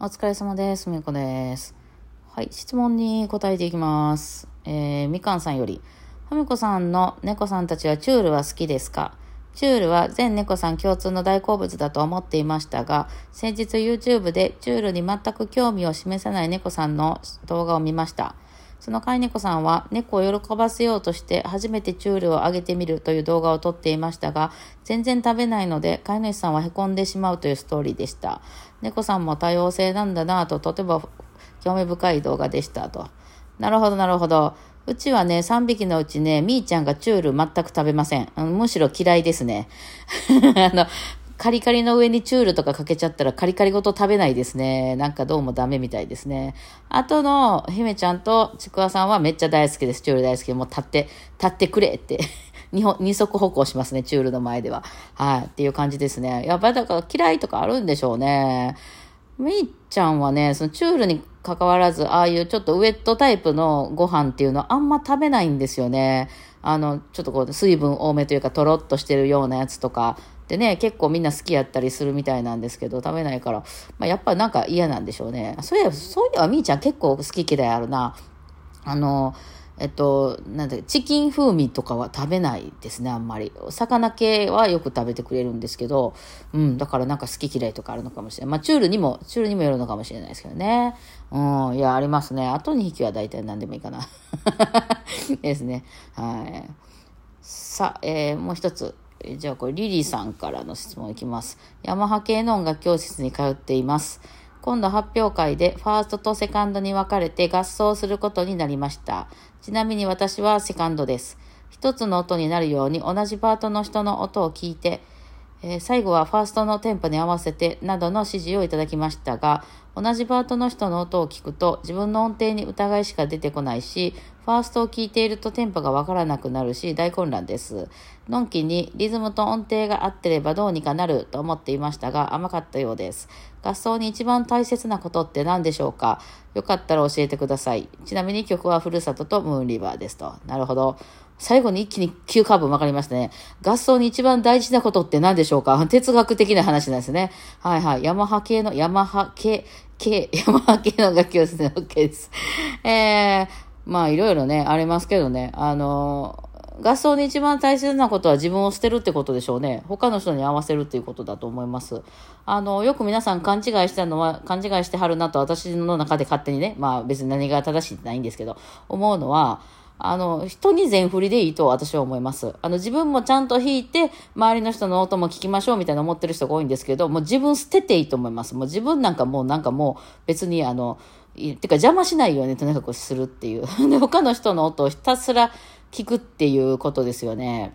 お疲れ様です。みこです。はい、質問に答えていきます。えー、みかんさんより、ふみこさんの猫さんたちはチュールは好きですか？チュールは全猫さん共通の大好物だと思っていましたが、先日 YouTube でチュールに全く興味を示さない猫さんの動画を見ました。その飼い猫さんは猫を喜ばせようとして初めてチュールをあげてみるという動画を撮っていましたが、全然食べないので飼い主さんは凹んでしまうというストーリーでした。猫さんも多様性なんだなぁととても興味深い動画でしたと。なるほどなるほど。うちはね、3匹のうちね、みーちゃんがチュール全く食べません。むしろ嫌いですね。あの、カリカリの上にチュールとかかけちゃったらカリカリごと食べないですね。なんかどうもダメみたいですね。あとの、姫ちゃんとちくわさんはめっちゃ大好きです。チュール大好き。もう立って、立ってくれって。二二足歩行しますね、チュールの前では。はい。っていう感じですね。やっぱりだから嫌いとかあるんでしょうね。みーちゃんはね、そのチュールに関わらず、ああいうちょっとウェットタイプのご飯っていうのはあんま食べないんですよね。あの、ちょっとこう、水分多めというか、とろっとしてるようなやつとか。でね、結構みんな好きやったりするみたいなんですけど、食べないから、まあ、やっぱなんか嫌なんでしょうね。そういえば、そういうのはみーちゃん結構好き嫌いあるな。あの、えっと、なんだっけチキン風味とかは食べないですね、あんまり。魚系はよく食べてくれるんですけど、うん、だからなんか好き嫌いとかあるのかもしれない。まあ、チュールにも、チュールにもよるのかもしれないですけどね。うん、いや、ありますね。あと2匹は大体何でもいいかな。ですね。はい。さあ、えーもう一つ。えじゃあこれリリーさんからの質問いきます。ヤマハ系の音楽教室に通っています。今度発表会でファーストとセカンドに分かれて合奏することになりました。ちなみに私はセカンドです。一つの音になるように同じパートの人の音を聞いて、えー最後はファーストのテンポに合わせてなどの指示をいただきましたが、同じパートの人の音を聞くと自分の音程に疑いしか出てこないし、ファーストを聞いているとテンポがわからなくなるし大混乱です。のんきにリズムと音程が合ってればどうにかなると思っていましたが甘かったようです。合奏に一番大切なことって何でしょうか？よかったら教えてください。ちなみに曲はふるさととムーンリバーですと。なるほど。最後に一気に急カーブ分かりましたね。合奏に一番大事なことって何でしょうか？哲学的な話なんですね。はいはい。ヤマハ系の、ヤマハ系、系、ヤマハ系の楽器ですね。OK です。えー、まあいろいろね、ありますけどね。あのー合奏に一番大切なことは自分を捨てるってことでしょうね。他の人に合わせるっていうことだと思います。あの、よく皆さん勘違いしたのは、勘違いしてはるなと私の中で勝手にね、まあ別に何が正しいってないんですけど、思うのは、あの、人に全振りでいいと私は思います。あの、自分もちゃんと弾いて、周りの人の音も聞きましょうみたいな思ってる人が多いんですけど、もう自分捨てていいと思います。もう自分なんかもうなんかもう別にあの、てか邪魔しないようにとにかくするっていう。で、他の人の音をひたすら聞くっていうことですよね。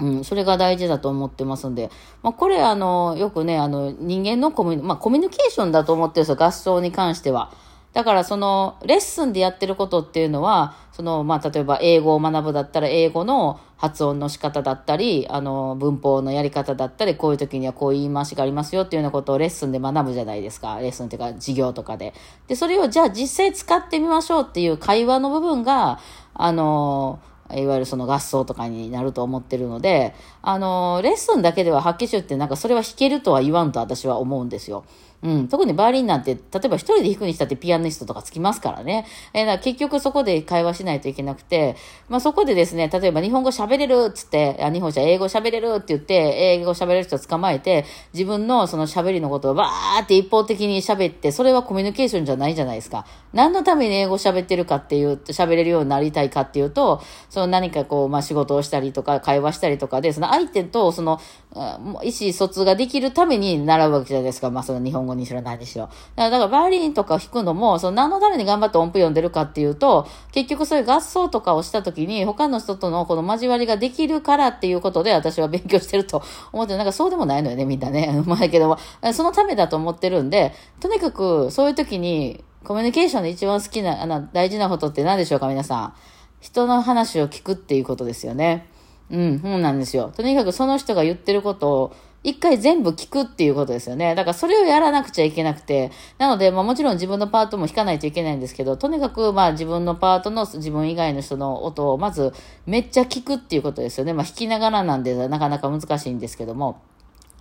うん、それが大事だと思ってますんで、まあ、これあの、よくね、あの、人間のコミュ、まあ、コミュニケーションだと思ってるんですよ、合奏に関しては。だからそのレッスンでやってることっていうのは、そのまあ例えば英語を学ぶだったら英語の発音の仕方だったり、あの文法のやり方だったり、こういう時にはこういう言い回しがありますよっていうようなことをレッスンで学ぶじゃないですか。レッスンっていうか授業とかで。で、それをじゃあ実際使ってみましょうっていう会話の部分が、あの、いわゆるその合奏とかになると思ってるので、あの、レッスンだけでは発揮集ってなんかそれは弾けるとは言わんと私は思うんですよ。うん、特にバイオリンなんて、例えば一人で弾くにしたってピアニストとかつきますからね。えーだ結局そこで会話しないといけなくて、まあそこでですね、例えば日本語喋れるっつって、あ日本じゃ英語喋れるって言って、英語喋れる人捕まえて、自分のその喋りのことをバーって一方的に喋って、それはコミュニケーションじゃないじゃないですか。何のために英語喋ってるかっていう、喋れるようになりたいかっていうと、その何かこう、まあ仕事をしたりとか、会話したりとかで、その相手とその、あ意思疎通ができるために習うわけじゃないですか。まあその日本語にしろ何にしろ。だから、バイオリンとか弾くのも、その何のために頑張って音符読んでるかっていうと、結局そういう合奏とかをした時に、他の人とのこの交わりができるからっていうことで私は勉強してると思って、なんかそうでもないのよね、みんなね。うまいけども、そのためだと思ってるんで、とにかくそういう時に、コミュニケーションで一番好きな、あの、大事なことって何でしょうか、皆さん。人の話を聞くっていうことですよね。うん、そうなんですよ。とにかくその人が言ってることを一回全部聞くっていうことですよね。だからそれをやらなくちゃいけなくて。なので、まあもちろん自分のパートも弾かないといけないんですけど、とにかくまあ自分のパートの自分以外の人の音をまずめっちゃ聞くっていうことですよね。まあ弾きながらなんでなかなか難しいんですけども。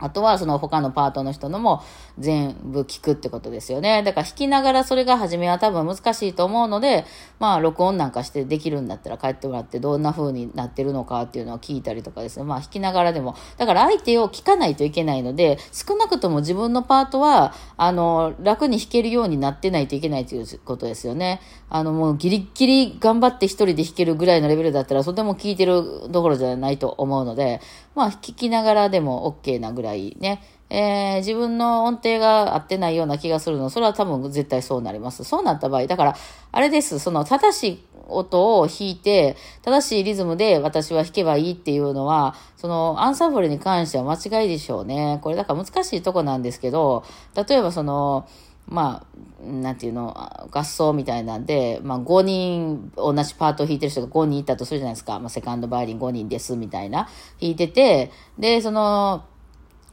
あとはその他のパートの人のも全部聞くってことですよね。だから弾きながらそれが初めは多分難しいと思うので、まあ録音なんかしてできるんだったら帰ってもらってどんな風になってるのかっていうのを聞いたりとかですね。まあ弾きながらでも。だから相手を聞かないといけないので、少なくとも自分のパートは、あの、楽に弾けるようになってないといけないということですよね。あのもうギリギリ頑張って一人で弾けるぐらいのレベルだったら、とても聞いてるどころじゃないと思うので、まあ弾きながらでも OK なぐらいいね、えー、自分の音程が合ってないような気がするの、それは多分絶対そうなります。そうなった場合、だから、あれです、その正しい音を弾いて、正しいリズムで私は弾けばいいっていうのは、そのアンサンブルに関しては間違いでしょうね。これだから難しいとこなんですけど、例えばその、まあ、なんていうの、合奏みたいなんで、まあ、5人、同じパートを弾いてる人が5人いたとするじゃないですか。まあ、セカンドバイオリン5人です、みたいな。弾いてて、で、その、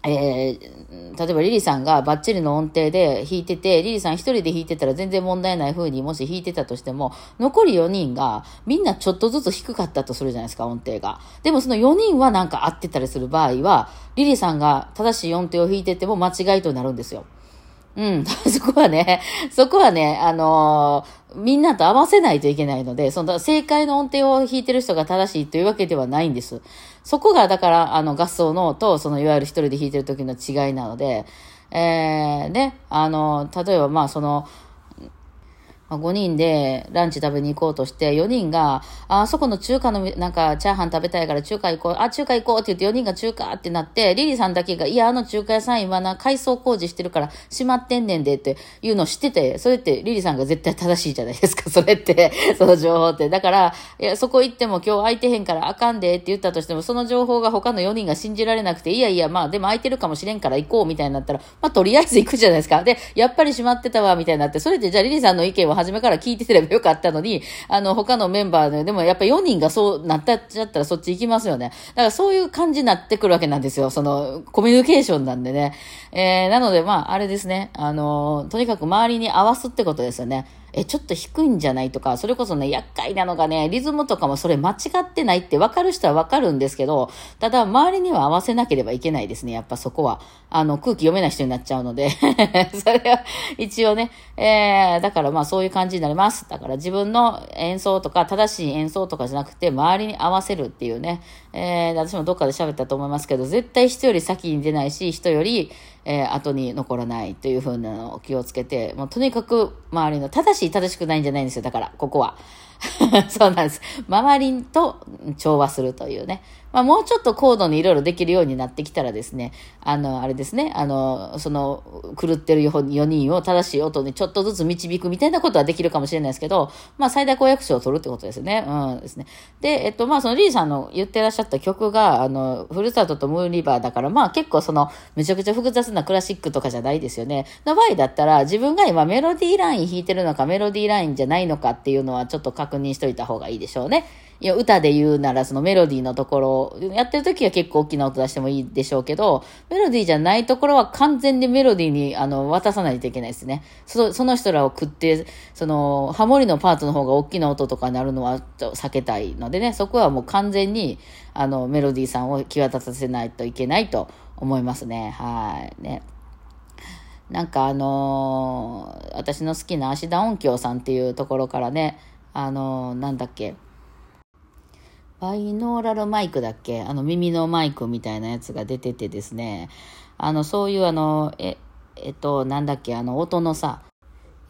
えー、例えばリリさんがバッチリの音程で弾いてて、リリさん一人で弾いてたら全然問題ない風にもし弾いてたとしても、残り4人がみんなちょっとずつ低かったとするじゃないですか、音程が。でもその4人はなんか合ってたりする場合は、リリさんが正しい音程を弾いてても間違いとなるんですよ。うん、そこはね、そこはね、あのー、みんなと合わせないといけないので、その正解の音程を弾いてる人が正しいというわけではないんです。そこが、だから、あの、合奏のと、その、いわゆる一人で弾いてる時の違いなので、えー、ね、あの、例えば、まあ、その、5人でランチ食べに行こうとして、4人が、あそこの中華の、なんか、チャーハン食べたいから中華行こう、あ、中華行こうって言って4人が中華ってなって、リリーさんだけが、いや、あの中華屋さん今な、改装工事してるから閉まってんねんでっていうのを知ってて、それってリリーさんが絶対正しいじゃないですか、それって、その情報って。だから、いや、そこ行っても今日空いてへんからあかんでって言ったとしても、その情報が他の4人が信じられなくて、いやいや、まあでも空いてるかもしれんから行こうみたいになったら、まあとりあえず行くじゃないですか。で、やっぱり閉まってたわ、みたいになって、それでじゃあリリーさんの意見を初めから聞いててればよかったのに、あの、他のメンバーで、でもやっぱ4人がそうなったっちゃったらそっち行きますよね。だからそういう感じになってくるわけなんですよ。その、コミュニケーションなんでね。えー、なので、まあ、あれですね。あの、とにかく周りに合わすってことですよね。え、ちょっと低いんじゃないとか、それこそね、厄介なのがね、リズムとかもそれ間違ってないって分かる人は分かるんですけど、ただ周りには合わせなければいけないですね、やっぱそこは。あの、空気読めない人になっちゃうので それは一応ね、えー、だからまあそういう感じになります。だから自分の演奏とか、正しい演奏とかじゃなくて、周りに合わせるっていうね、えー、私もどっかで喋ったと思いますけど、絶対人より先に出ないし、人より、えー、後に残らないというふうなのを気をつけて、もうとにかく周りの正しい正しくないんじゃないんですよ。だから、ここは。そうなんです。周りと調和するというね。まあ、もうちょっと高度にいろいろできるようになってきたらですね、あの、あれですね、あの、その、狂ってる4人を正しい音にちょっとずつ導くみたいなことはできるかもしれないですけど、まあ、最大公約数を取るってことですね。うんですね。で、えっと、まあ、そのリーさんの言ってらっしゃった曲が、あの、ふるさととムーンリバーだから、まあ、結構その、めちゃくちゃ複雑なクラシックとかじゃないですよね。の場合だったら、自分が今メロディーライン弾いてるのか、メロディーラインじゃないのかっていうのはちょっと確認しといた方がいいでしょうね。いや、歌で言うならそのメロディーのところ、やってる時は結構大きな音出してもいいでしょうけど、メロディーじゃないところは完全にメロディーにあの渡さないといけないですね。そその人らを食って、その、ハモリのパートの方が大きな音とかになるのは避けたいのでね、そこはもう完全にあのメロディーさんを際立たせないといけないと思いますね。はい。ね。なんかあのー、私の好きな芦田音響さんっていうところからね、あの、なんだっけ、バイノーラルマイクだっけ。あの耳のマイクみたいなやつが出ててですね、あの、そういうあの、え、えっと、なんだっけ、あの、音のさ、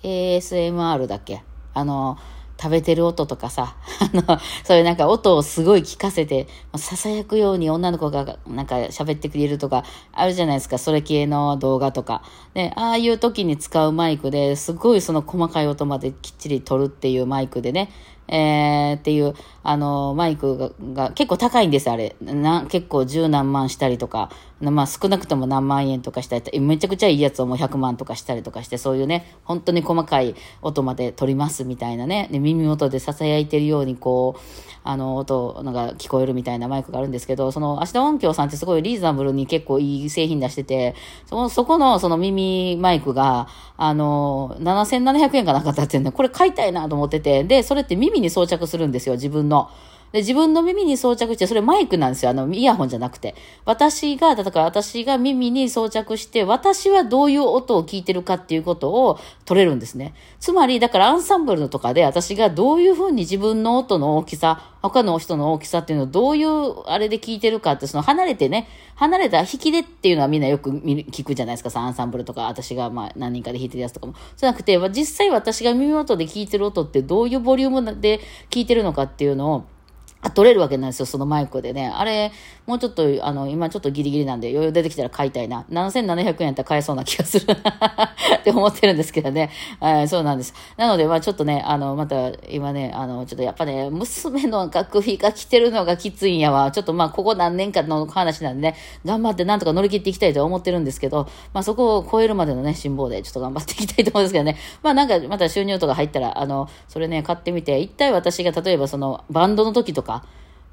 ASMR だっけ。あの、食べてる音とかさ、あの、そういうなんか音をすごい聞かせて、囁くように女の子がなんか喋ってくれるとか、あるじゃないですか、それ系の動画とか。で、ああいう時に使うマイクですごいその細かい音まできっちり撮るっていうマイクでね、えー、っていう、あの、マイクがが結構高いんです、あれ。な結構十何万したりとか、まあ少なくとも何万円とかしたり、めちゃくちゃいいやつをもう100万とかしたりとかして、そういうね、本当に細かい音まで取りますみたいなね、で耳元で囁いてるようにこう、あの、音が聞こえるみたいなマイクがあるんですけど、その、芦田音響さんってすごいリーズナブルに結構いい製品出してて、その、そこのその耳マイクが、あの、7700円かなかったっていうね、これ買いたいなと思ってて、で、それって耳に装着するんですよ、自分の。で、自分の耳に装着して、それマイクなんですよ。あの、イヤホンじゃなくて。私が、だから私が耳に装着して、私はどういう音を聞いてるかっていうことを取れるんですね。つまり、だからアンサンブルとかで私がどういうふうに自分の音の大きさ、他の人の大きさっていうのをどういうあれで聞いてるかって、その離れてね、離れた引きでっていうのはみんなよく聞くじゃないですか、さ、アンサンブルとか、私がまあ何人かで弾いてるやつとかも。じゃなくて、実際私が耳元で聞いてる音ってどういうボリュームで聞いてるのかっていうのを、取れるわけなんですよ、そのマイクでね。あれ、もうちょっと、あの、今ちょっとギリギリなんで、余裕出てきたら買いたいな。7700円やったら買えそうな気がする って思ってるんですけどね。はい、そうなんです。なので、まあちょっとね、あの、また、今ね、あの、ちょっとやっぱね、娘の学費が来てるのがきついんやわ。ちょっとまあ、ここ何年かの話なんでね、頑張ってなんとか乗り切っていきたいと思ってるんですけど、まあそこを超えるまでのね、辛抱でちょっと頑張っていきたいと思うんですけどね。まあなんか、また収入とか入ったら、あの、それね、買ってみて、一体私が例えばその、バンドの時とか、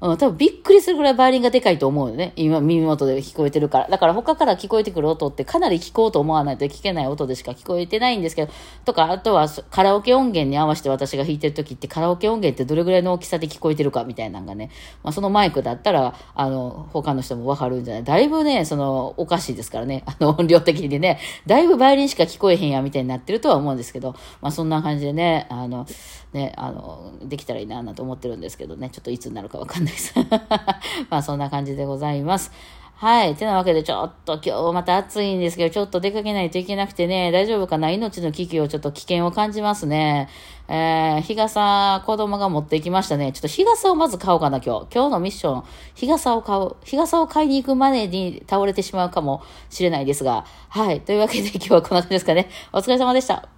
うん、多分びっくりするぐらいバイオリンがでかいと思うよね。今耳元で聞こえてるから。だから他から聞こえてくる音ってかなり聞こうと思わないと聞けない音でしか聞こえてないんですけど、とか、あとはカラオケ音源に合わせて私が弾いてる時ってカラオケ音源ってどれぐらいの大きさで聞こえてるかみたいなのがね、まあそのマイクだったら、あの、他の人もわかるんじゃないだいぶね、その、おかしいですからね。あの、音量的にね、だいぶバイオリンしか聞こえへんやみたいになってるとは思うんですけど、まあそんな感じでね、あの、ね、あの、できたらいいなぁなと思ってるんですけどね、ちょっといつになるかわかんないです。まあそんな感じでございます。はい。てなわけで、ちょっと今日また暑いんですけど、ちょっと出かけないといけなくてね、大丈夫かな？命の危機をちょっと危険を感じますね。えー、日傘、子供が持ってきましたね。ちょっと日傘をまず買おうかな、今日。今日のミッション、日傘を買う。日傘を買いに行くまでに倒れてしまうかもしれないですが。はい。というわけで今日はこんな感じですかね。お疲れ様でした。